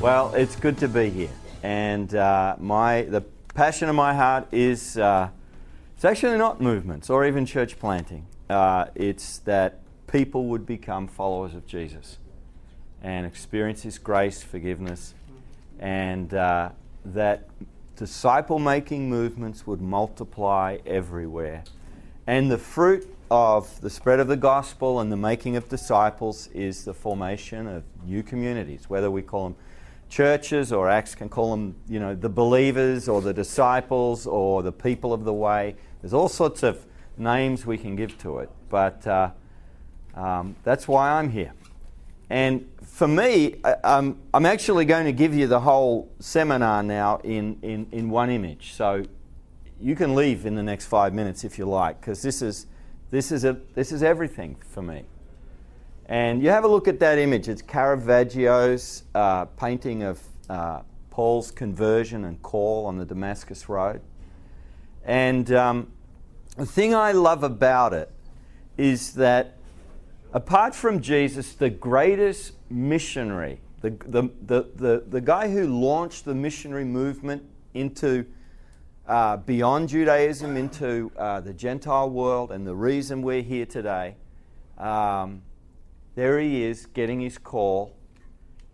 Well, it's good to be here, and uh, my the passion of my heart is uh, it's actually not movements or even church planting. Uh, it's that people would become followers of Jesus and experience His grace, forgiveness, and uh, that disciple making movements would multiply everywhere. And the fruit of the spread of the gospel and the making of disciples is the formation of new communities, whether we call them churches or Acts can call them, you know, the believers or the disciples or the people of the way. There's all sorts of names we can give to it, but uh, um, that's why I'm here. And for me, I, I'm, I'm actually going to give you the whole seminar now in, in, in one image. So you can leave in the next five minutes if you like, because this is, this, is a, this is everything for me. And you have a look at that image. It's Caravaggio's uh, painting of uh, Paul's conversion and call on the Damascus Road. And um, the thing I love about it is that apart from Jesus, the greatest missionary, the, the, the, the, the guy who launched the missionary movement into uh, beyond Judaism into uh, the Gentile world, and the reason we're here today. Um, there he is getting his call,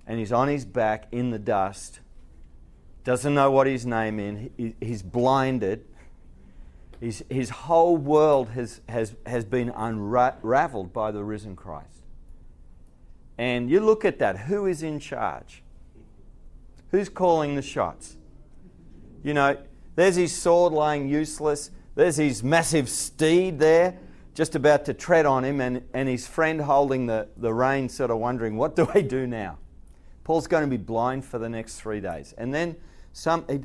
and he's on his back in the dust. Doesn't know what his name is. He's blinded. His, his whole world has, has, has been unraveled by the risen Christ. And you look at that who is in charge? Who's calling the shots? You know, there's his sword lying useless, there's his massive steed there just about to tread on him, and, and his friend holding the, the rein, sort of wondering, What do I do now? Paul's going to be blind for the next three days. And then some, it,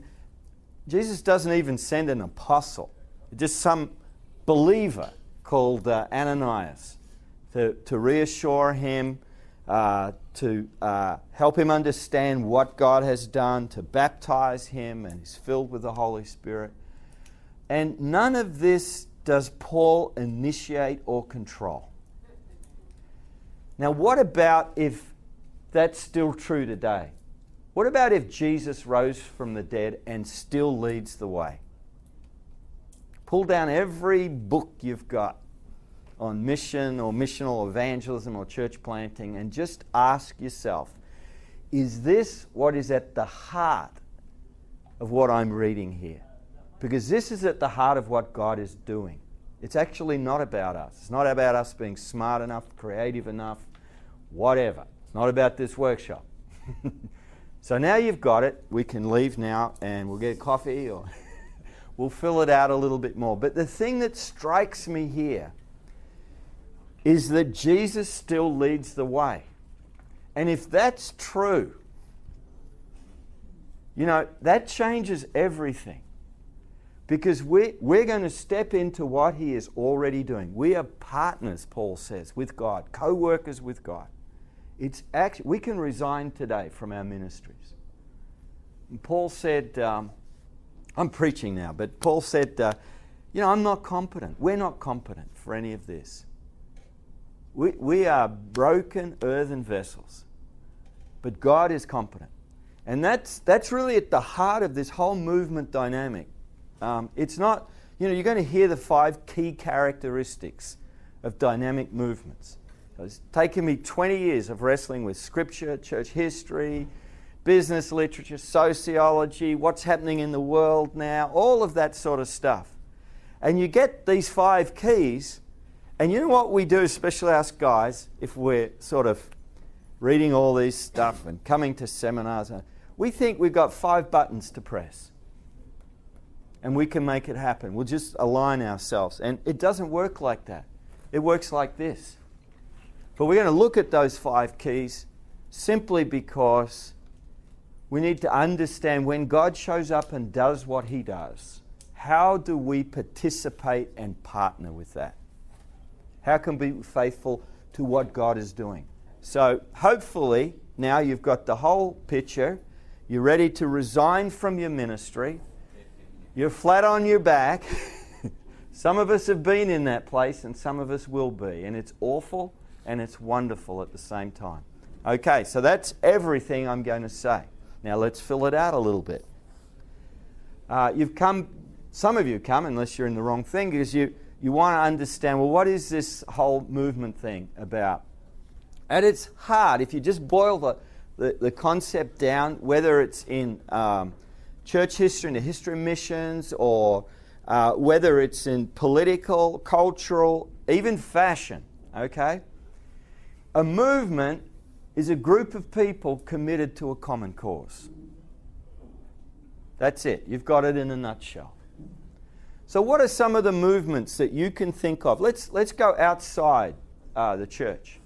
Jesus doesn't even send an apostle, just some believer called uh, Ananias to, to reassure him, uh, to uh, help him understand what God has done, to baptize him, and he's filled with the Holy Spirit. And none of this does Paul initiate or control? Now, what about if that's still true today? What about if Jesus rose from the dead and still leads the way? Pull down every book you've got on mission or missional evangelism or church planting and just ask yourself is this what is at the heart of what I'm reading here? Because this is at the heart of what God is doing. It's actually not about us. It's not about us being smart enough, creative enough, whatever. It's not about this workshop. so now you've got it. We can leave now and we'll get coffee or we'll fill it out a little bit more. But the thing that strikes me here is that Jesus still leads the way. And if that's true, you know, that changes everything. Because we're, we're going to step into what He is already doing. We are partners, Paul says, with God, co workers with God. It's actually, we can resign today from our ministries. And Paul said, um, I'm preaching now, but Paul said, uh, You know, I'm not competent. We're not competent for any of this. We, we are broken earthen vessels, but God is competent. And that's, that's really at the heart of this whole movement dynamic. Um, it's not, you know, you're going to hear the five key characteristics of dynamic movements. It's taken me 20 years of wrestling with scripture, church history, business literature, sociology, what's happening in the world now, all of that sort of stuff. And you get these five keys, and you know what we do, especially us guys, if we're sort of reading all these stuff and coming to seminars, we think we've got five buttons to press. And we can make it happen. We'll just align ourselves. And it doesn't work like that. It works like this. But we're going to look at those five keys simply because we need to understand when God shows up and does what he does, how do we participate and partner with that? How can we be faithful to what God is doing? So, hopefully, now you've got the whole picture. You're ready to resign from your ministry. You're flat on your back. some of us have been in that place, and some of us will be. And it's awful and it's wonderful at the same time. Okay, so that's everything I'm going to say. Now let's fill it out a little bit. Uh, you've come, some of you come, unless you're in the wrong thing, because you, you want to understand well, what is this whole movement thing about? At its heart, if you just boil the, the, the concept down, whether it's in um, church history, in the history of missions, or uh, whether it's in political, cultural, even fashion, okay? A movement is a group of people committed to a common cause. That's it. You've got it in a nutshell. So, what are some of the movements that you can think of? Let's, let's go outside uh, the church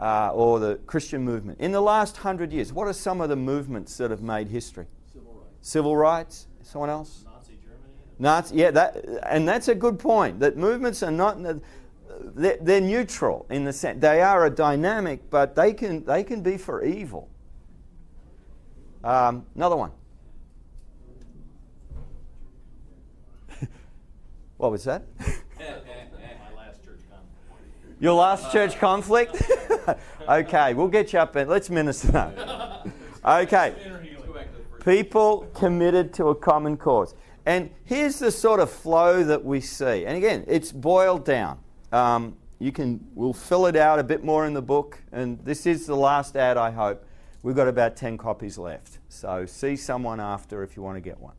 uh, or the Christian movement. In the last hundred years, what are some of the movements that have made history? Civil rights. Someone else? Nazi Germany. Nazi, yeah, that, and that's a good point. That movements are not, they're, they're neutral in the sense they are a dynamic, but they can they can be for evil. Um, another one. what was that? My last church conflict. Your last church conflict? okay, we'll get you up and let's minister now. Okay. Go back to the first. People committed to a common cause. And here's the sort of flow that we see. And again, it's boiled down. Um, you can, we'll fill it out a bit more in the book. And this is the last ad, I hope. We've got about 10 copies left. So see someone after if you want to get one.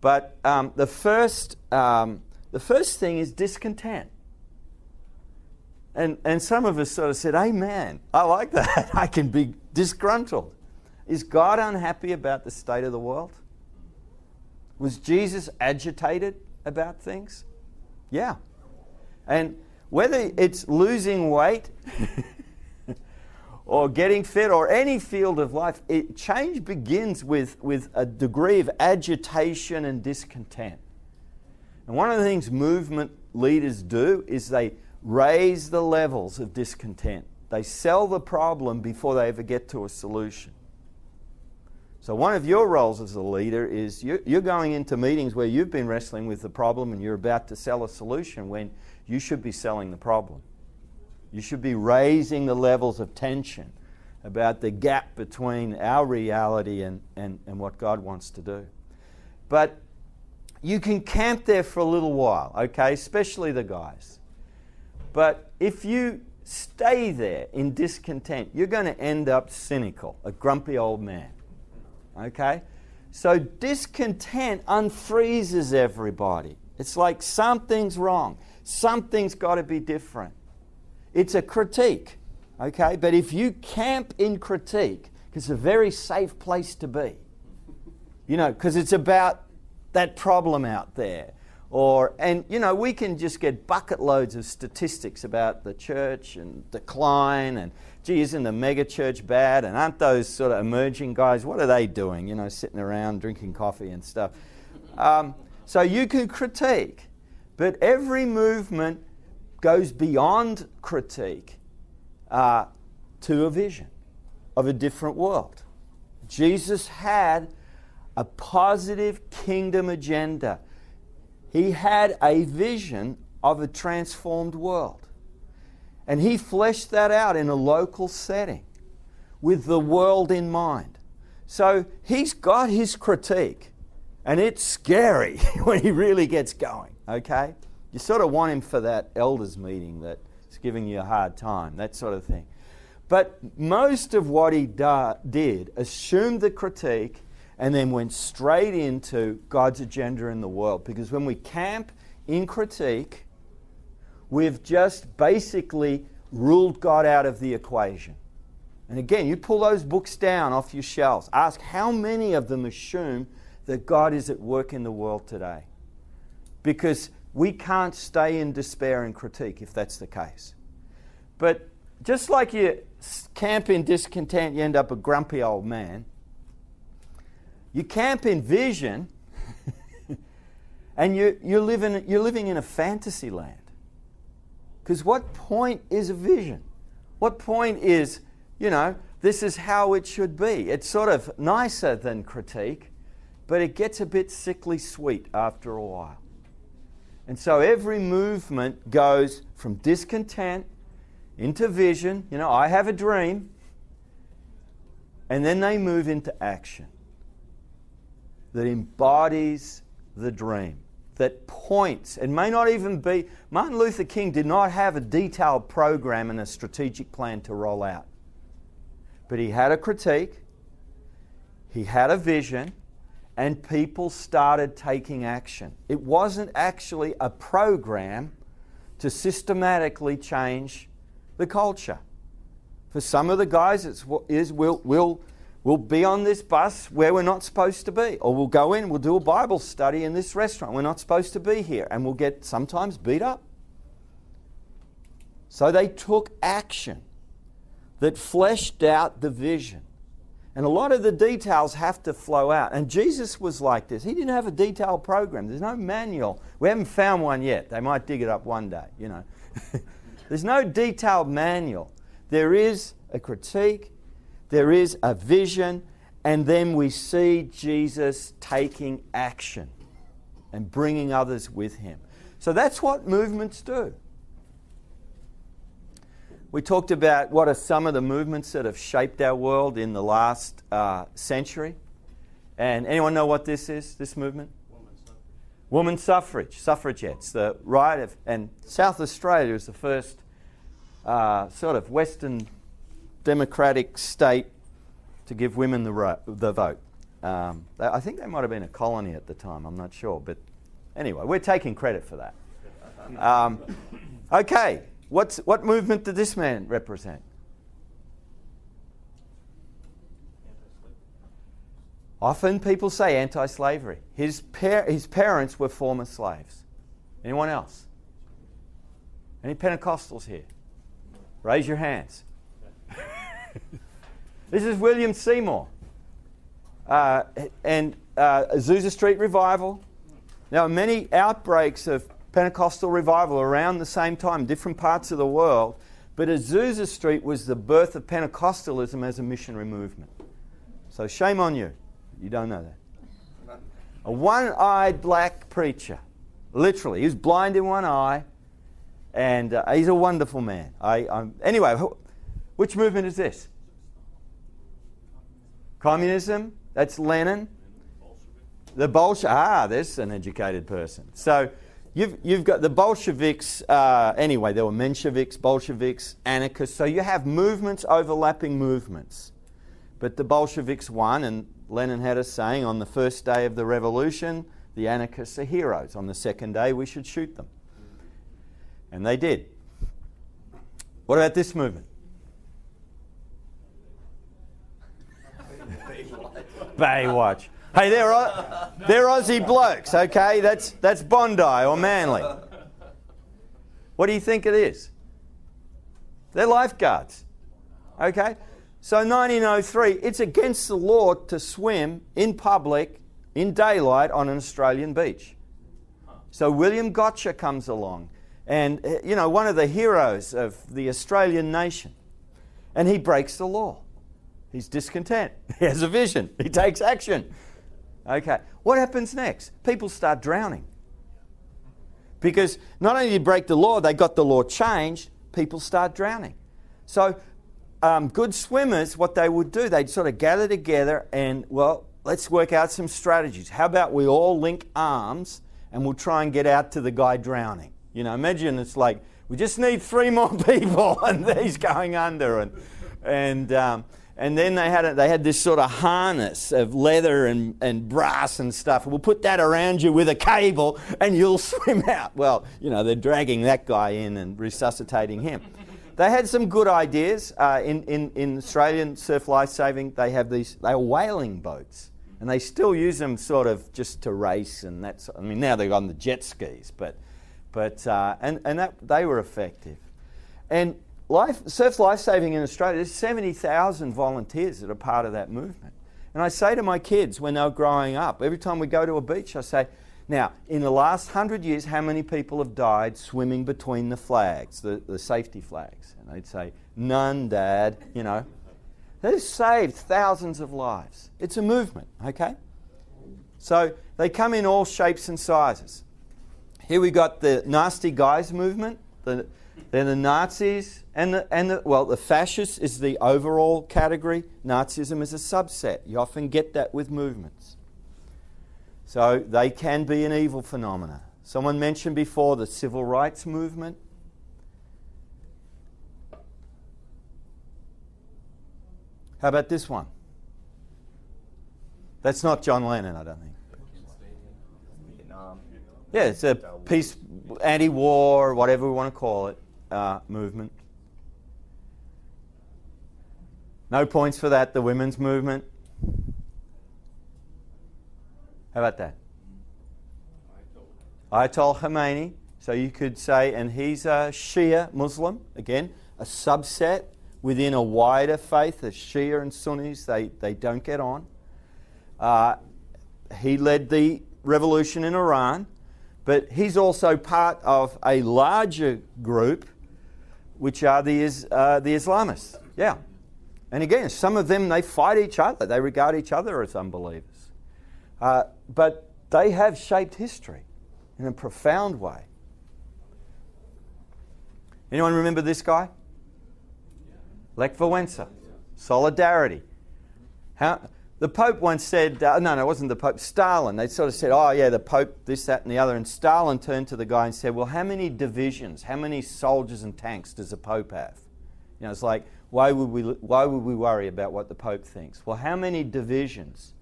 But um, the, first, um, the first thing is discontent. And, and some of us sort of said, Amen. I like that. I can be disgruntled. Is God unhappy about the state of the world? Was Jesus agitated about things? Yeah. And whether it's losing weight or getting fit or any field of life, it, change begins with, with a degree of agitation and discontent. And one of the things movement leaders do is they raise the levels of discontent. They sell the problem before they ever get to a solution. So, one of your roles as a leader is you're, going into meetings where you've been wrestling with the problem and you're about to sell a solution when you should be selling the problem. You should be raising the levels of tension about the gap between our reality and, and, and what God wants to do. But you can camp there for a little while, okay, especially the guys. But if you stay there in discontent, you're going to end up cynical, a grumpy old man. Okay? So discontent unfreezes everybody. It's like something's wrong. Something's got to be different. It's a critique. Okay? But if you camp in critique, it's a very safe place to be. You know, because it's about that problem out there. Or, and you know, we can just get bucket loads of statistics about the church and decline and gee, isn't the mega church bad? And aren't those sort of emerging guys, what are they doing? You know, sitting around drinking coffee and stuff. Um, so you can critique, but every movement goes beyond critique uh, to a vision of a different world. Jesus had a positive kingdom agenda. He had a vision of a transformed world. And he fleshed that out in a local setting with the world in mind. So he's got his critique, and it's scary when he really gets going, okay? You sort of want him for that elders meeting that's giving you a hard time, that sort of thing. But most of what he da- did assumed the critique and then went straight into God's agenda in the world. Because when we camp in critique, we've just basically ruled God out of the equation. And again, you pull those books down off your shelves. Ask how many of them assume that God is at work in the world today. Because we can't stay in despair and critique if that's the case. But just like you camp in discontent, you end up a grumpy old man. You camp in vision, and you, you're, living, you're living in a fantasy land. Because what point is a vision? What point is, you know, this is how it should be? It's sort of nicer than critique, but it gets a bit sickly sweet after a while. And so every movement goes from discontent into vision. You know, I have a dream. And then they move into action that embodies the dream, that points, and may not even be. Martin Luther King did not have a detailed program and a strategic plan to roll out. But he had a critique, he had a vision, and people started taking action. It wasn't actually a program to systematically change the culture. For some of the guys, it's is we'll, we'll, we'll be on this bus where we're not supposed to be, or we'll go in, we'll do a Bible study in this restaurant. We're not supposed to be here, and we'll get sometimes beat up. So they took action that fleshed out the vision. And a lot of the details have to flow out. And Jesus was like this. He didn't have a detailed program. There's no manual. We haven't found one yet. They might dig it up one day, you know. There's no detailed manual. There is a critique, there is a vision, and then we see Jesus taking action and bringing others with him. So that's what movements do. We talked about what are some of the movements that have shaped our world in the last uh, century. And anyone know what this is, this movement? Woman suffrage, suffragettes, the right of, and South Australia is the first uh, sort of Western democratic state to give women the, ro- the vote. Um, I think they might have been a colony at the time, I'm not sure. But anyway, we're taking credit for that. Um, okay, What's, what movement did this man represent? Often people say anti slavery. His, par- his parents were former slaves. Anyone else? Any Pentecostals here? Raise your hands. this is William Seymour. Uh, and uh, Azusa Street Revival. Now, many outbreaks of Pentecostal revival around the same time, different parts of the world. But Azusa Street was the birth of Pentecostalism as a missionary movement. So shame on you. You don't know that. A one eyed black preacher. Literally. He was blind in one eye. And uh, he's a wonderful man. I, I'm, anyway, which movement is this? Communism. That's Lenin. The Bolshevik. Ah, there's an educated person. So You've, you've got the Bolsheviks, uh, anyway, there were Mensheviks, Bolsheviks, anarchists. So you have movements overlapping movements. But the Bolsheviks won, and Lenin had a saying on the first day of the revolution, the anarchists are heroes. On the second day, we should shoot them. And they did. What about this movement? Baywatch. Hey, they're, they're Aussie blokes, okay? That's, that's Bondi or Manly. What do you think it is? They're lifeguards, okay? So 1903, it's against the law to swim in public in daylight on an Australian beach. So William Gocher comes along, and eh, you know, one of the heroes of the Australian nation, and he breaks the law. He's discontent. He has a vision. He takes action. Okay. What happens next? People start drowning. Because not only did you break the law, they got the law changed, people start drowning. So, um, good swimmers, what they would do, they'd sort of gather together and, well, let's work out some strategies. How about we all link arms and we'll try and get out to the guy drowning? You know, imagine it's like, we just need three more people and he's going under. And, and um, and then they had, a, they had this sort of harness of leather and, and brass and stuff. We'll put that around you with a cable and you'll swim out. Well, you know, they're dragging that guy in and resuscitating him. they had some good ideas. Uh, in, in, in Australian surf lifesaving, they have these, they are whaling boats. And they still use them sort of just to race and that's, I mean, now they're on the jet skis, but, but uh, and, and that, they were effective. And Life, surf lifesaving in Australia, there's 70,000 volunteers that are part of that movement. And I say to my kids when they're growing up, every time we go to a beach, I say, now, in the last hundred years, how many people have died swimming between the flags, the, the safety flags? And they'd say, none, Dad, you know. They've saved thousands of lives. It's a movement, okay? So they come in all shapes and sizes. Here we've got the nasty guys movement. The, Then the Nazis and the, and the, well, the fascists is the overall category. Nazism is a subset. You often get that with movements. So they can be an evil phenomena. Someone mentioned before the civil rights movement. How about this one? That's not John Lennon, I don't think. Yeah, it's a peace, anti war, whatever we want to call it, uh, movement. No points for that, the women's movement. How about that? Ayatollah Khomeini. So you could say, and he's a Shia Muslim, again, a subset within a wider faith. The Shia and Sunnis, they, they don't get on. Uh, he led the revolution in Iran, but he's also part of a larger group, which are the, uh, the Islamists. Yeah. And again, some of them, they fight each other. They regard each other as unbelievers. Uh, but they have shaped history in a profound way. Anyone remember this guy? Lech Walesa. Solidarity. How, the Pope once said, uh, no, no, it wasn't the Pope, Stalin. They sort of said, oh, yeah, the Pope, this, that, and the other. And Stalin turned to the guy and said, well, how many divisions, how many soldiers and tanks does the Pope have? You know, it's like, why would we, why would we worry about what the Pope thinks? Well, how many divisions?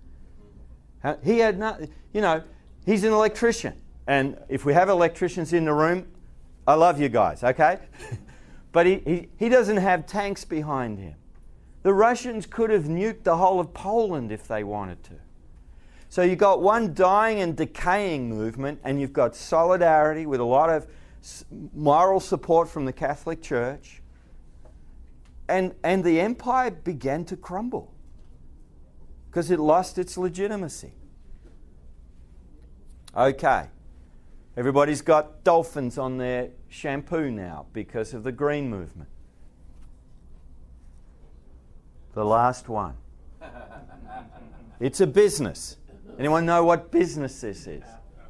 He had not, you know, he's an electrician. And if we have electricians in the room, I love you guys, okay? but he, he, he doesn't have tanks behind him. The Russians could have nuked the whole of Poland if they wanted to. So you've got one dying and decaying movement, and you've got solidarity with a lot of moral support from the Catholic Church. And, and the empire began to crumble because it lost its legitimacy. Okay. Everybody's got dolphins on their shampoo now because of the green movement. The last one. It's a business. Anyone know what business this is?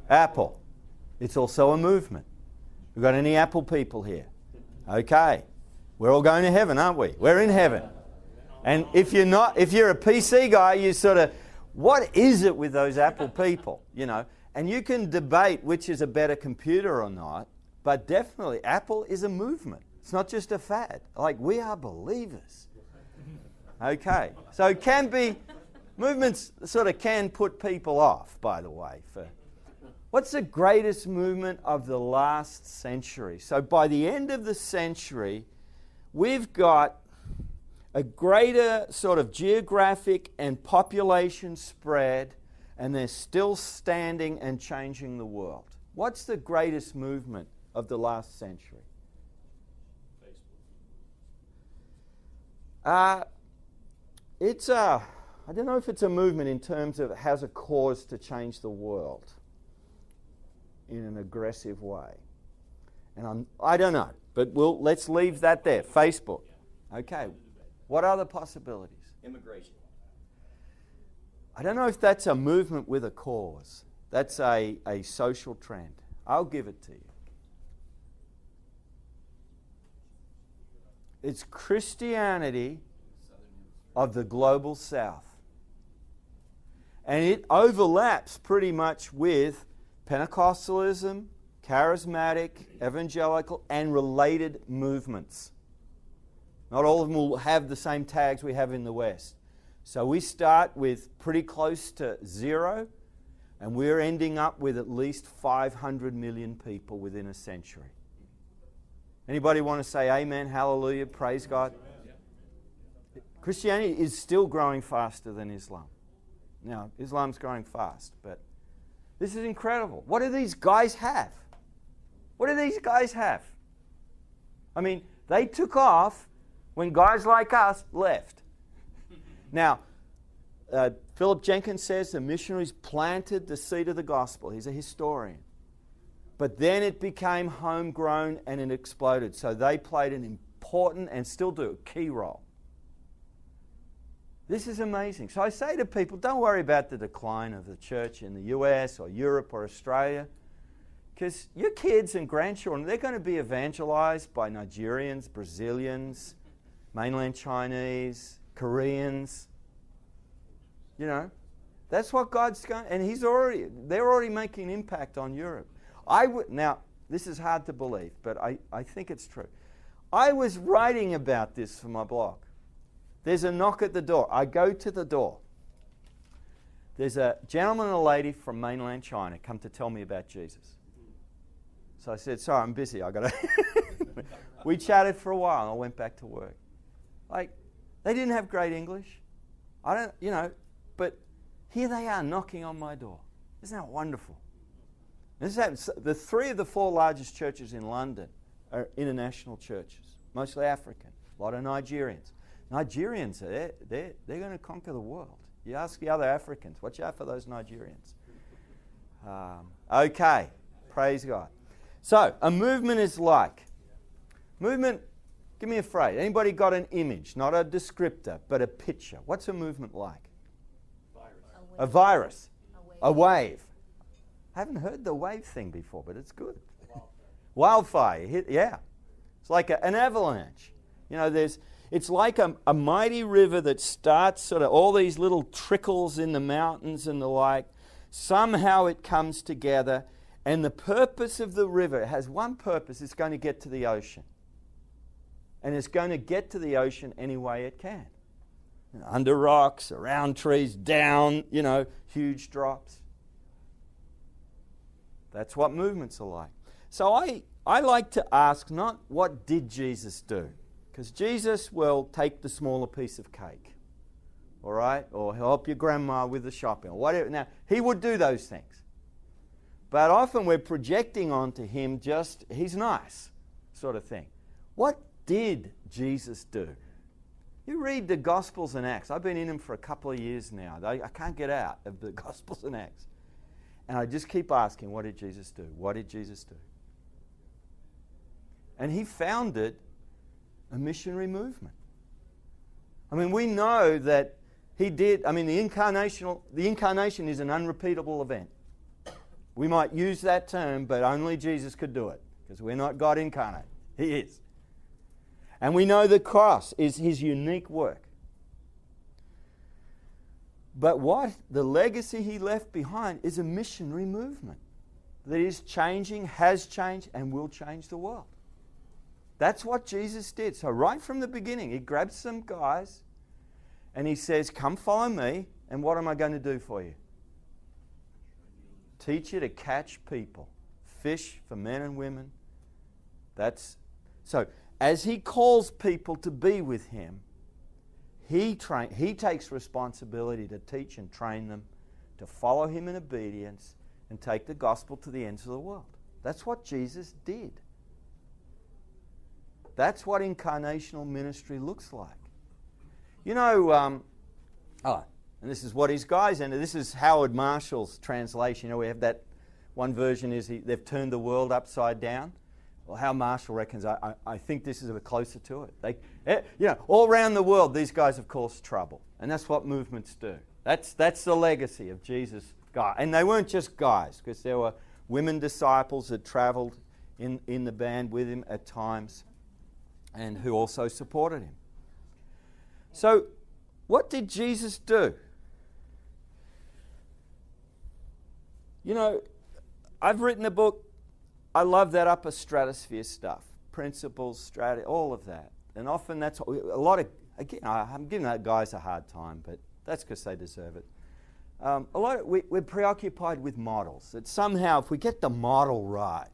Apple. It's also a movement. We've got any Apple people here? Okay. We're all going to heaven, aren't we? We're in heaven. And if you're not, if you're a PC guy, you sort of, what is it with those Apple people? You know, and you can debate which is a better computer or not, but definitely Apple is a movement. It's not just a fad. Like we are believers. Okay, so it can be movements sort of can put people off. By the way, for what's the greatest movement of the last century? So by the end of the century, we've got a greater sort of geographic and population spread, and they're still standing and changing the world. What's the greatest movement of the last century? Uh, it's a, I don't know if it's a movement in terms of it has a cause to change the world in an aggressive way. And I'm, I don't know, but we'll, let's leave that there. Facebook. Okay, what other possibilities? Immigration. I don't know if that's a movement with a cause. That's a, a social trend. I'll give it to you. It's Christianity of the global south. And it overlaps pretty much with Pentecostalism, charismatic, evangelical, and related movements. Not all of them will have the same tags we have in the West. So we start with pretty close to zero, and we're ending up with at least 500 million people within a century. Anybody want to say amen, hallelujah, praise God? Christianity is still growing faster than Islam. Now, Islam's growing fast, but this is incredible. What do these guys have? What do these guys have? I mean, they took off when guys like us left. now, uh, Philip Jenkins says the missionaries planted the seed of the gospel. He's a historian. But then it became homegrown and it exploded. So they played an important and still do a key role. This is amazing. So I say to people don't worry about the decline of the church in the US or Europe or Australia. Because your kids and grandchildren, they're going to be evangelized by Nigerians, Brazilians, mainland Chinese, Koreans. You know, that's what God's going, and He's already, they're already making an impact on Europe. I would, now, this is hard to believe, but I, I think it's true. I was writing about this for my blog. There's a knock at the door. I go to the door. There's a gentleman and a lady from mainland China come to tell me about Jesus. So I said, Sorry, I'm busy. I got to. we chatted for a while and I went back to work. Like, they didn't have great English. I don't, you know, but here they are knocking on my door. Isn't that wonderful? This happens. The three of the four largest churches in London are international churches, mostly African, a lot of Nigerians. Nigerians, they're, they're, they're going to conquer the world. You ask the other Africans, watch out for those Nigerians. Um, okay, praise God. So, a movement is like. Movement, give me a phrase. Anybody got an image, not a descriptor, but a picture? What's a movement like? Virus. A virus. A A wave. wave. I haven't heard the wave thing before, but it's good. Wildfire, hit, yeah. It's like a, an avalanche. You know, there's, it's like a, a mighty river that starts sort of all these little trickles in the mountains and the like. Somehow it comes together, and the purpose of the river has one purpose it's going to get to the ocean. And it's going to get to the ocean any way it can. Under rocks, around trees, down, you know, huge drops. That's what movements are like. So I, I like to ask not what did Jesus do? Because Jesus will take the smaller piece of cake, all right? Or help your grandma with the shopping, or whatever. Now, he would do those things. But often we're projecting onto him just, he's nice, sort of thing. What did Jesus do? You read the Gospels and Acts. I've been in them for a couple of years now. I can't get out of the Gospels and Acts. And I just keep asking, what did Jesus do? What did Jesus do? And he founded a missionary movement. I mean, we know that he did, I mean, the, incarnational, the incarnation is an unrepeatable event. We might use that term, but only Jesus could do it because we're not God incarnate. He is. And we know the cross is his unique work. But what the legacy he left behind is a missionary movement that is changing, has changed, and will change the world. That's what Jesus did. So, right from the beginning, he grabs some guys and he says, Come follow me, and what am I going to do for you? Teach you to catch people, fish for men and women. That's so, as he calls people to be with him, he, train, he takes responsibility to teach and train them to follow him in obedience and take the gospel to the ends of the world. That's what Jesus did. That's what incarnational ministry looks like. You know, um, oh, and this is what his guys, and this is Howard Marshall's translation. You know, we have that one version is he, they've turned the world upside down. Well, Howard Marshall reckons, I, I, I think this is a closer to it. They, eh, you know, all around the world, these guys have caused trouble, and that's what movements do. That's that's the legacy of Jesus' guy, and they weren't just guys, because there were women disciples that travelled in in the band with him at times, and who also supported him. So, what did Jesus do? You know, I've written a book. I love that upper stratosphere stuff, principles, strategy, all of that. And often that's a lot of, again, I'm giving that guys a hard time, but that's because they deserve it. Um, a lot of, we, we're preoccupied with models. That somehow, if we get the model right,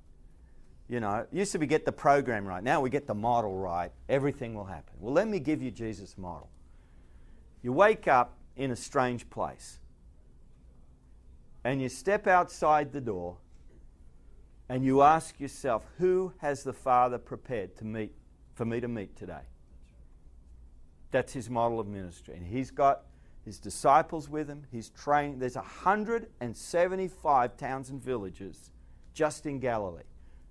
you know, used to be get the program right. Now we get the model right, everything will happen. Well, let me give you Jesus' model. You wake up in a strange place, and you step outside the door, and you ask yourself, who has the Father prepared to meet for me to meet today? That's his model of ministry. And he's got his disciples with him. He's trained. There's 175 towns and villages just in Galilee.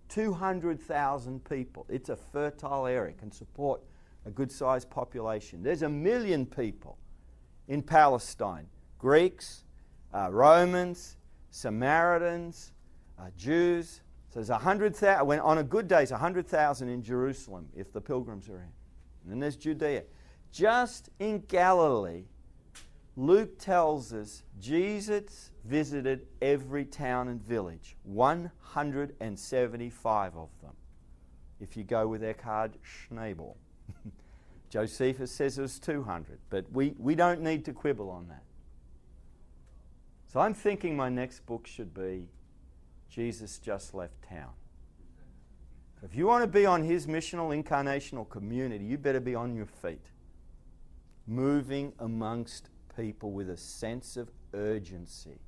200,000 people. It's a fertile area, can support a good sized population. There's a million people in Palestine Greeks, uh, Romans, Samaritans, uh, Jews. So there's 100,000, when on a good day, it's 100,000 in Jerusalem if the pilgrims are in. And then there's Judea. Just in Galilee, Luke tells us Jesus visited every town and village, 175 of them. If you go with Eckhard Schnabel. Josephus says it was 200, but we, we don't need to quibble on that. So I'm thinking my next book should be Jesus Just Left Town. If you want to be on his missional incarnational community, you better be on your feet, moving amongst people with a sense of urgency.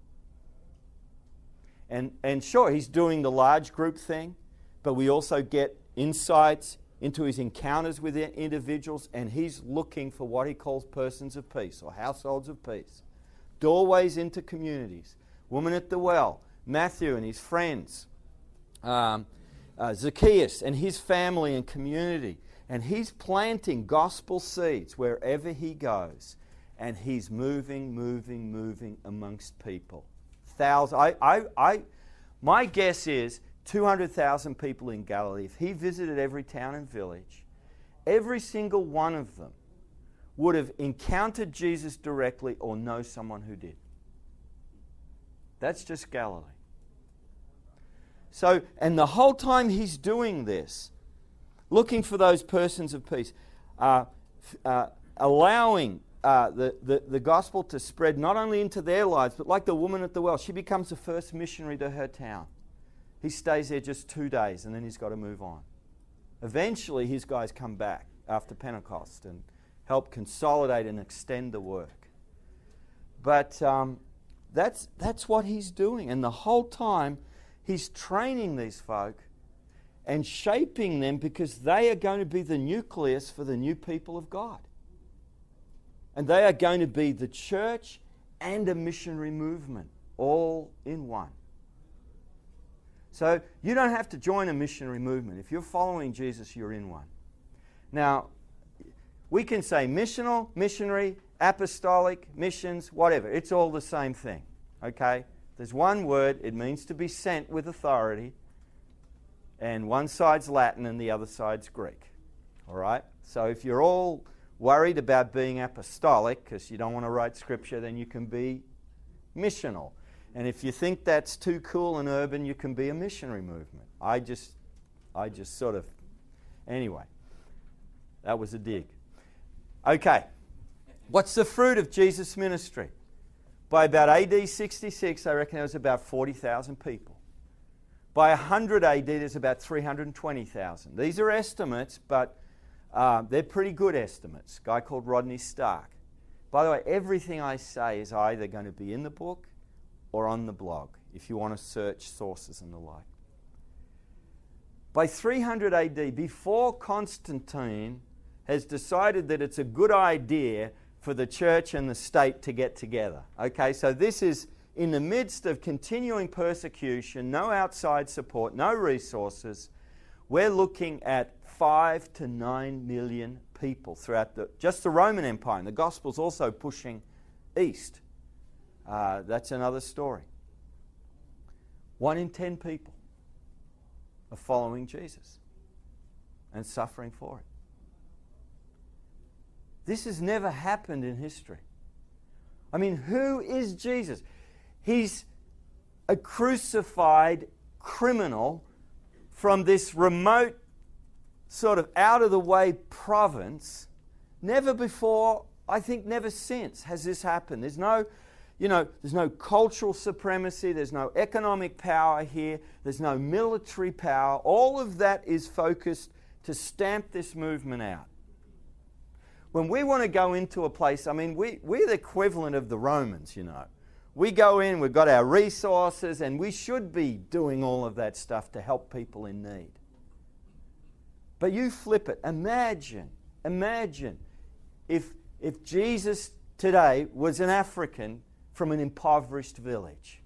And, and sure, he's doing the large group thing, but we also get insights into his encounters with individuals, and he's looking for what he calls persons of peace or households of peace. Doorways into communities. Woman at the well, Matthew and his friends, um, uh, Zacchaeus and his family and community. And he's planting gospel seeds wherever he goes and he's moving, moving, moving amongst people. Thousands. I, I, I, my guess is 200,000 people in Galilee. If he visited every town and village, every single one of them would have encountered Jesus directly or know someone who did. That's just Galilee. So, and the whole time he's doing this, looking for those persons of peace, uh, uh, allowing uh, the, the, the gospel to spread not only into their lives, but like the woman at the well, she becomes the first missionary to her town. He stays there just two days and then he's got to move on. Eventually, his guys come back after Pentecost and help consolidate and extend the work. But um, that's, that's what he's doing. And the whole time, he's training these folk and shaping them because they are going to be the nucleus for the new people of God. And they are going to be the church and a missionary movement all in one. So you don't have to join a missionary movement. If you're following Jesus, you're in one. Now, we can say missional, missionary, apostolic, missions, whatever. It's all the same thing. Okay? There's one word, it means to be sent with authority, and one side's Latin and the other side's Greek. All right? So if you're all worried about being apostolic because you don't want to write scripture, then you can be missional. And if you think that's too cool and urban, you can be a missionary movement. I just, I just sort of, anyway, that was a dig. Okay, what's the fruit of Jesus' ministry? By about AD 66, I reckon there was about 40,000 people. By 100 AD, there's about 320,000. These are estimates, but uh, they're pretty good estimates. Guy called Rodney Stark. By the way, everything I say is either going to be in the book or on the blog if you want to search sources and the like. By 300 AD, before Constantine has decided that it's a good idea for the church and the state to get together. Okay, so this is in the midst of continuing persecution, no outside support, no resources. We're looking at five to nine million people throughout the, just the Roman Empire. And the gospel's also pushing east. Uh, that's another story. One in ten people are following Jesus and suffering for it. This has never happened in history. I mean, who is Jesus? He's a crucified criminal from this remote sort of out of the way province. Never before, I think never since, has this happened. There's no, you know, there's no cultural supremacy, there's no economic power here, there's no military power. All of that is focused to stamp this movement out. When we want to go into a place, I mean, we, we're the equivalent of the Romans, you know. We go in, we've got our resources, and we should be doing all of that stuff to help people in need. But you flip it. Imagine, imagine if, if Jesus today was an African from an impoverished village.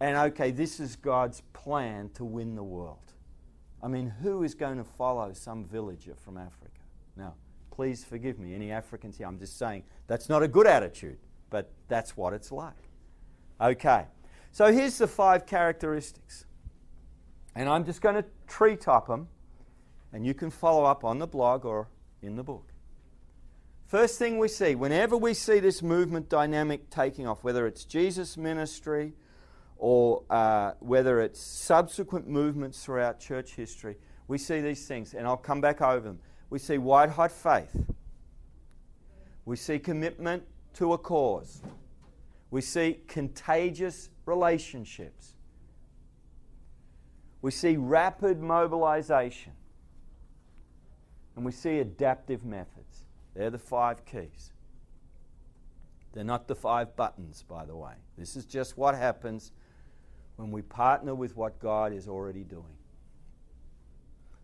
And okay, this is God's plan to win the world. I mean, who is going to follow some villager from Africa? Now, please forgive me, any Africans here. I'm just saying that's not a good attitude, but that's what it's like. Okay, so here's the five characteristics And I'm just going to tree top them, and you can follow up on the blog or in the book. First thing we see, whenever we see this movement dynamic taking off, whether it's Jesus' ministry or uh, whether it's subsequent movements throughout church history, we see these things, and I'll come back over them. We see white hot faith, we see commitment to a cause, we see contagious relationships, we see rapid mobilization, and we see adaptive methods. They're the five keys. They're not the five buttons, by the way. This is just what happens when we partner with what God is already doing.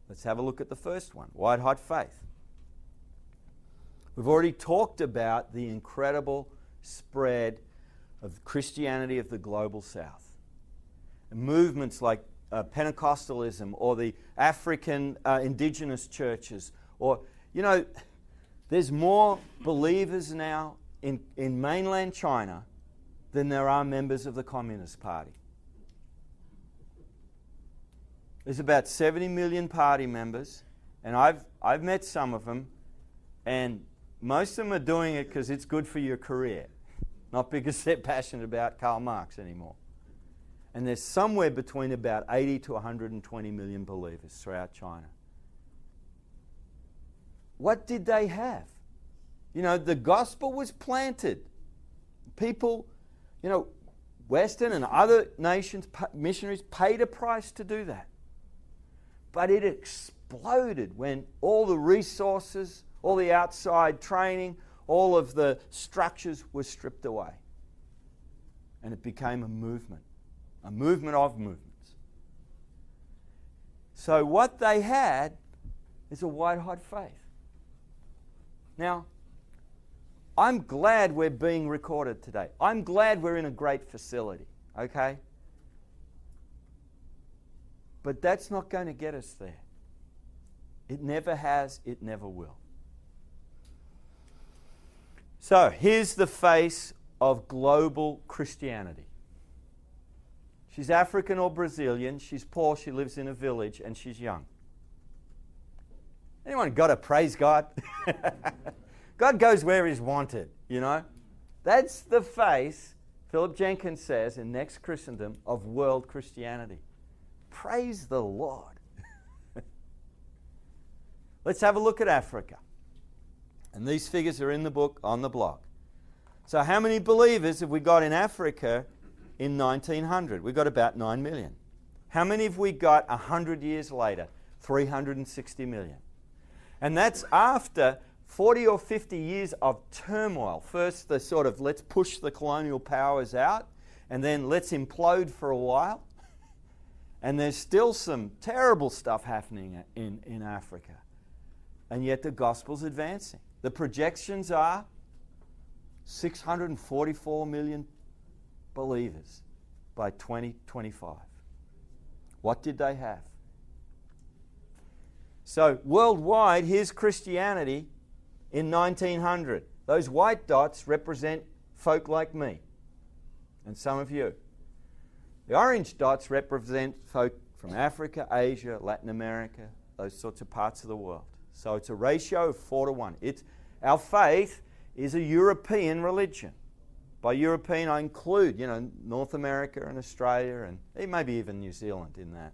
Let's have a look at the first one white hot faith. We've already talked about the incredible spread of Christianity of the global south. And movements like uh, Pentecostalism or the African uh, indigenous churches, or, you know, there's more believers now in, in mainland China than there are members of the Communist Party. There's about 70 million party members, and I've, I've met some of them, and most of them are doing it because it's good for your career, not because they're passionate about Karl Marx anymore. And there's somewhere between about 80 to 120 million believers throughout China. What did they have? You know, the gospel was planted. People, you know, Western and other nations, missionaries paid a price to do that. But it exploded when all the resources, all the outside training, all of the structures were stripped away. And it became a movement, a movement of movements. So, what they had is a white hot faith. Now, I'm glad we're being recorded today. I'm glad we're in a great facility, okay? But that's not going to get us there. It never has, it never will. So here's the face of global Christianity. She's African or Brazilian. She's poor. She lives in a village and she's young. Anyone got to praise God? God goes where He's wanted, you know? That's the face, Philip Jenkins says in Next Christendom, of world Christianity. Praise the Lord. Let's have a look at Africa. And these figures are in the book on the blog. So, how many believers have we got in Africa in 1900? We've got about 9 million. How many have we got 100 years later? 360 million. And that's after 40 or 50 years of turmoil. First, the sort of let's push the colonial powers out, and then let's implode for a while. And there's still some terrible stuff happening in, in Africa. And yet the gospel's advancing. The projections are 644 million believers by 2025. What did they have? So, worldwide, here's Christianity in 1900. Those white dots represent folk like me and some of you. The orange dots represent folk from Africa, Asia, Latin America, those sorts of parts of the world. So it's a ratio of four to one. It's, our faith is a European religion. By European, I include, you know, North America and Australia and eh, maybe even New Zealand in that.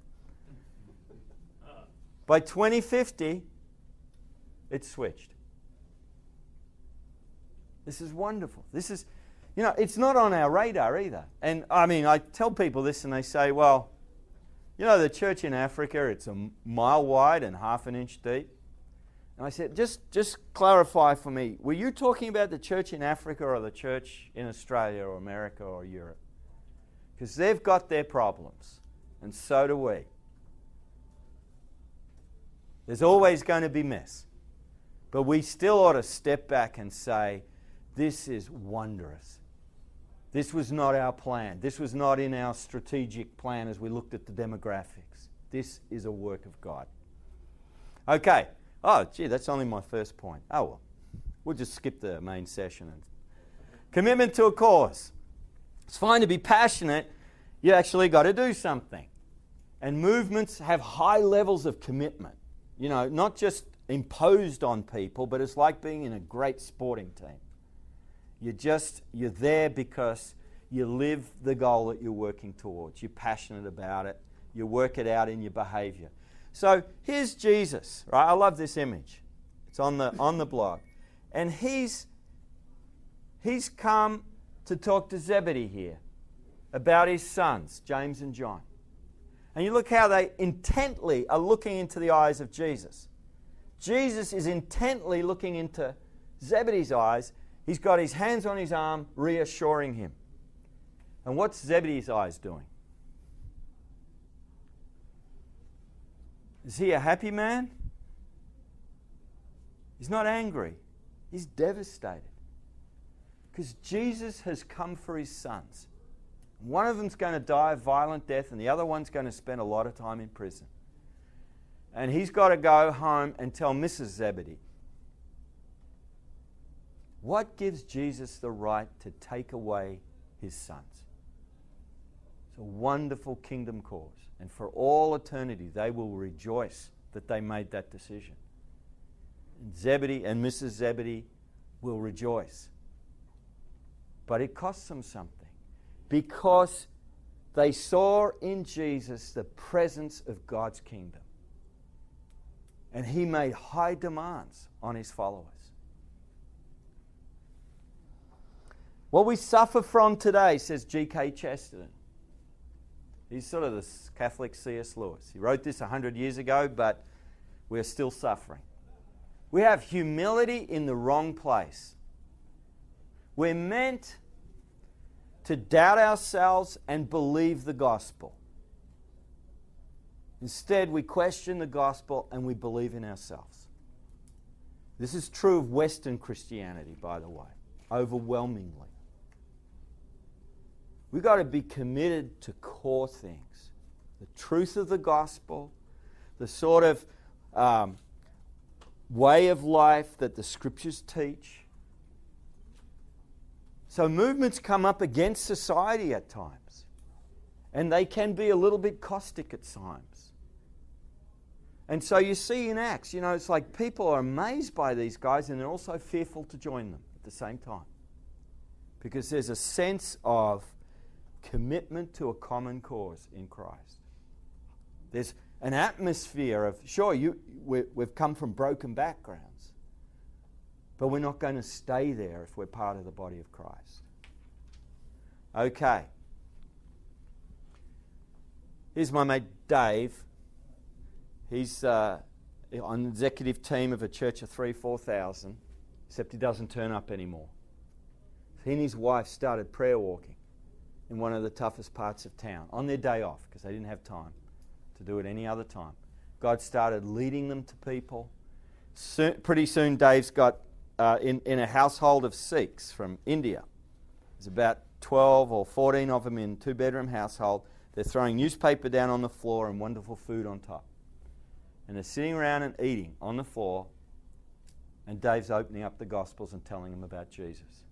By 2050, it's switched. This is wonderful. This is, you know, it's not on our radar either. And I mean, I tell people this and they say, well, you know, the church in Africa, it's a mile wide and half an inch deep. And I said, just, just clarify for me, were you talking about the church in Africa or the church in Australia or America or Europe? Because they've got their problems, and so do we. There's always going to be mess. But we still ought to step back and say, this is wondrous. This was not our plan. This was not in our strategic plan as we looked at the demographics. This is a work of God. Okay. Oh, gee, that's only my first point. Oh, well. We'll just skip the main session. And commitment to a cause. It's fine to be passionate. You actually got to do something. And movements have high levels of commitment. You know, not just imposed on people, but it's like being in a great sporting team. You're just you're there because you live the goal that you're working towards. You're passionate about it. You work it out in your behavior. So here's Jesus, right? I love this image. It's on the on the blog. And he's he's come to talk to Zebedee here about his sons, James and John. And you look how they intently are looking into the eyes of Jesus. Jesus is intently looking into Zebedee's eyes. He's got his hands on his arm, reassuring him. And what's Zebedee's eyes doing? Is he a happy man? He's not angry. He's devastated. Because Jesus has come for his sons. One of them's going to die a violent death, and the other one's going to spend a lot of time in prison. And he's got to go home and tell Mrs. Zebedee. What gives Jesus the right to take away his sons? It's a wonderful kingdom cause. And for all eternity, they will rejoice that they made that decision. And Zebedee and Mrs. Zebedee will rejoice. But it costs them something because they saw in Jesus the presence of God's kingdom. And he made high demands on his followers. What we suffer from today, says G.K. Chesterton. He's sort of the Catholic C.S. Lewis. He wrote this 100 years ago, but we're still suffering. We have humility in the wrong place. We're meant to doubt ourselves and believe the gospel. Instead, we question the gospel and we believe in ourselves. This is true of Western Christianity, by the way, overwhelmingly. We've got to be committed to core things the truth of the gospel, the sort of um, way of life that the scriptures teach so movements come up against society at times, and they can be a little bit caustic at times. And so you see in Acts, you know, it's like people are amazed by these guys and they're also fearful to join them at the same time. Because there's a sense of commitment to a common cause in Christ. There's an atmosphere of, sure, you, we, we've come from broken backgrounds, but we're not going to stay there if we're part of the body of Christ. Okay. Here's my mate Dave. He's uh, on the executive team of a church of three, 4,000, except he doesn't turn up anymore. He and his wife started prayer walking in one of the toughest parts of town on their day off because they didn't have time to do it any other time. God started leading them to people. Soon, pretty soon, Dave's got uh, in, in a household of Sikhs from India. There's about 12 or 14 of them in two bedroom household. They're throwing newspaper down on the floor and wonderful food on top. And they're sitting around and eating on the floor, and Dave's opening up the Gospels and telling them about Jesus.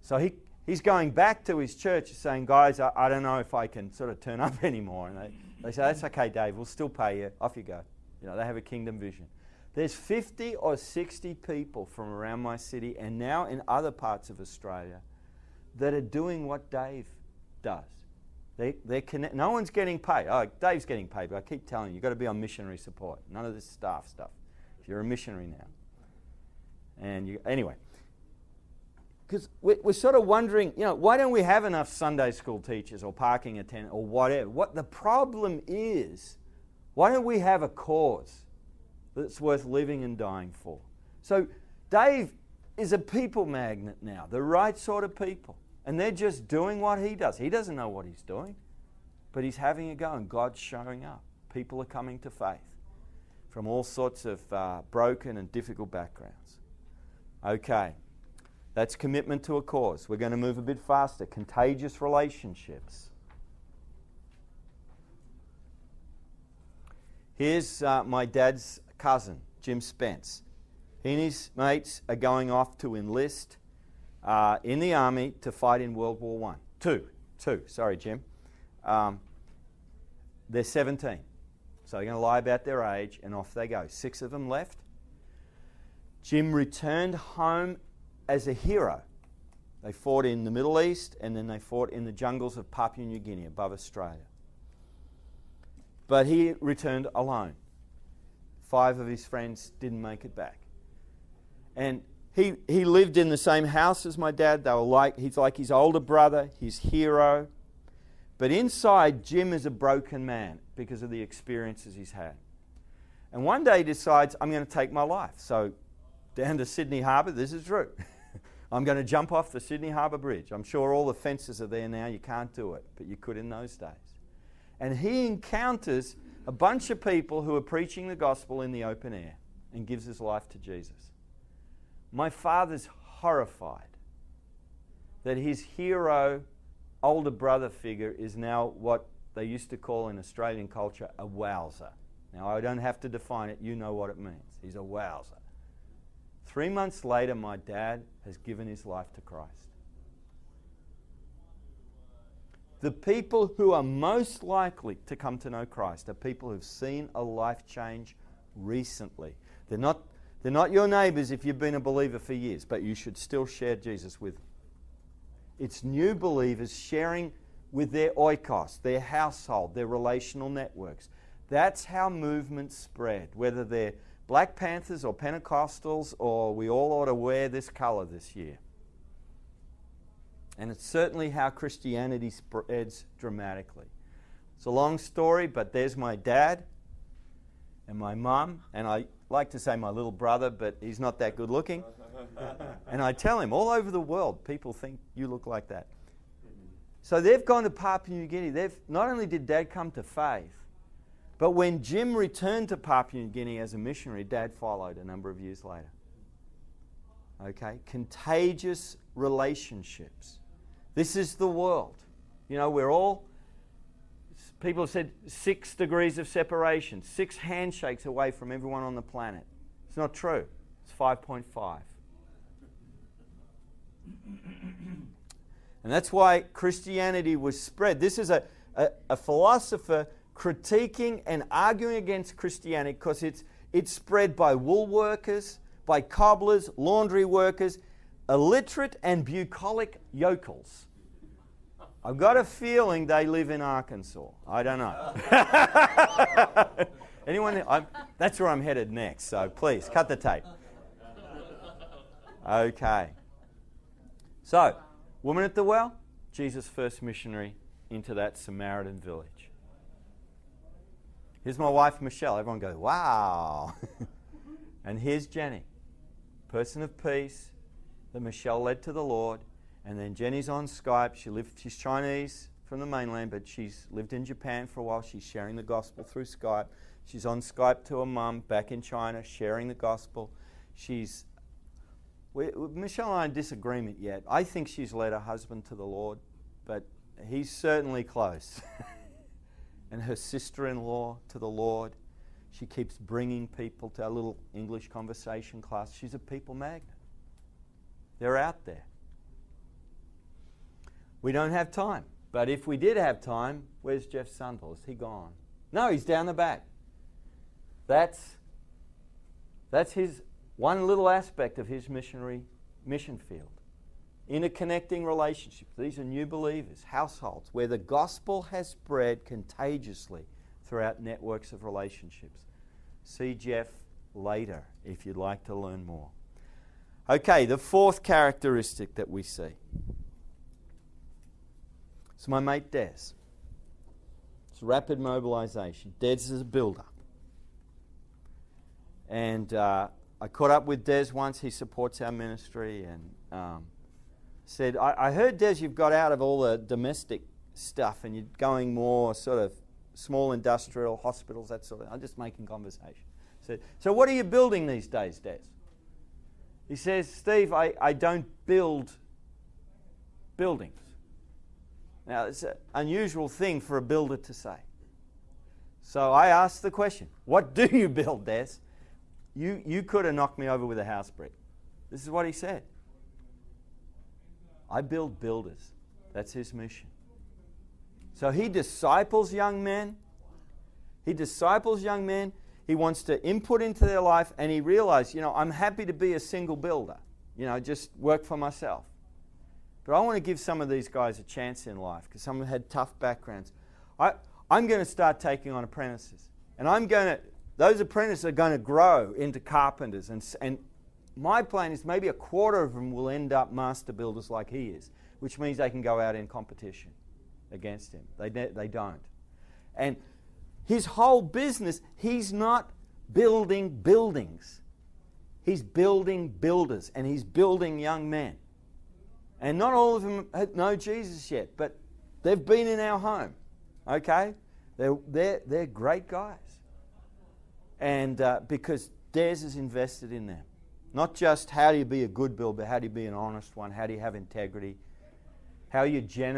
So he, he's going back to his church saying, Guys, I, I don't know if I can sort of turn up anymore. And they, they say, That's okay, Dave, we'll still pay you. Off you go. You know, they have a kingdom vision. There's 50 or 60 people from around my city and now in other parts of Australia that are doing what Dave does. They, they're connect- no one's getting paid. Oh, Dave's getting paid, but I keep telling you, you've got to be on missionary support. None of this staff stuff. If you're a missionary now. And you, anyway, because we're, sort of wondering, you know, why don't we have enough Sunday school teachers or parking attendants or whatever? What the problem is, why don't we have a cause? That's worth living and dying for. So Dave is a people magnet now, the right sort of people. And they're just doing what he does. He doesn't know what he's doing, but he's having a go, and God's showing up. People are coming to faith from all sorts of uh, broken and difficult backgrounds. Okay, that's commitment to a cause. We're going to move a bit faster. Contagious relationships. Here's uh, my dad's cousin, Jim Spence. He and his mates are going off to enlist uh, in the army to fight in World War One. Two, two. Sorry, Jim. Um, they're 17. So they're going to lie about their age, and off they go. Six of them left. Jim returned home as a hero. They fought in the Middle East, and then they fought in the jungles of Papua New Guinea above Australia. But he returned alone. Five of his friends didn't make it back. And he, he lived in the same house as my dad. They were like, he's like his older brother, his hero. But inside, Jim is a broken man because of the experiences he's had. And one day he decides, I'm going to take my life. So down to Sydney Harbour, this is true. I'm going to jump off the Sydney Harbour Bridge. I'm sure all the fences are there now. You can't do it, but you could in those days. And he encounters a bunch of people who are preaching the gospel in the open air and gives his life to Jesus. My father's horrified that his hero, older brother figure is now what they used to call in Australian culture a wowser. Now, I don't have to define it, you know what it means. He's a wowser. Three months later, my dad has given his life to Christ. The people who are most likely to come to know Christ are people who've seen a life change recently. They're not, they're not your neighbours if you've been a believer for years, but you should still share Jesus with them. It's new believers sharing with their oikos, their household, their relational networks. That's how movements spread, whether they're Black Panthers or Pentecostals or we all ought to wear this colour this year. And it's certainly how Christianity spreads dramatically. It's a long story, but there's my dad and my mum, and I like to say my little brother, but he's not that good looking. and I tell him all over the world, people think you look like that. So they've gone to Papua New Guinea. They've not only did dad come to faith, but when Jim returned to Papua New Guinea as a missionary, dad followed a number of years later. Okay? Contagious relationships. This is the world. You know, we're all, people have said six degrees of separation, six handshakes away from everyone on the planet. It's not true, it's 5.5. And that's why Christianity was spread. This is a, a, a philosopher critiquing and arguing against Christianity because it's, it's spread by wool workers, by cobblers, laundry workers, illiterate and bucolic yokels. I've got a feeling they live in Arkansas. I don't know. Anyone? I'm, that's where I'm headed next, so please cut the tape. Okay. So, woman at the well, Jesus' first missionary into that Samaritan village. Here's my wife, Michelle. Everyone goes, wow. and here's Jenny, person of peace that Michelle led to the Lord. And then Jenny's on Skype. She lived, she's Chinese from the mainland, but she's lived in Japan for a while. She's sharing the gospel through Skype. She's on Skype to her mum back in China, sharing the gospel. She's we, Michelle and I in disagreement yet. I think she's led her husband to the Lord, but he's certainly close. and her sister in law to the Lord. She keeps bringing people to our little English conversation class. She's a people magnet. They're out there. We don't have time. But if we did have time, where's Jeff Sundell? Is he gone? No, he's down the back. That's, that's his one little aspect of his missionary mission field. Interconnecting relationships. These are new believers, households, where the gospel has spread contagiously throughout networks of relationships. See Jeff later if you'd like to learn more. Okay, the fourth characteristic that we see. It's my mate Des. It's rapid mobilization. Des is a builder. And uh, I caught up with Des once. He supports our ministry and um, said, I, I heard, Des, you've got out of all the domestic stuff and you're going more sort of small industrial hospitals, that sort of I'm just making conversation. Said, so what are you building these days, Des? He says, Steve, I, I don't build buildings. Now, it's an unusual thing for a builder to say. So I asked the question, What do you build, Des? You, you could have knocked me over with a house brick. This is what he said. I build builders. That's his mission. So he disciples young men He disciples young men. He wants to input into their life, and he realized, you know, I'm happy to be a single builder, you know, just work for myself. But I want to give some of these guys a chance in life because some of them had tough backgrounds. I, I'm going to start taking on apprentices. And I'm going to, those apprentices are going to grow into carpenters. And, and my plan is maybe a quarter of them will end up master builders like he is, which means they can go out in competition against him. They, they don't. And his whole business, he's not building buildings. He's building builders and he's building young men. And not all of them know Jesus yet, but they've been in our home. Okay? They're, they're, they're great guys. And uh, because Des is invested in them. Not just how do you be a good builder, how do you be an honest one? How do you have integrity? How are you generate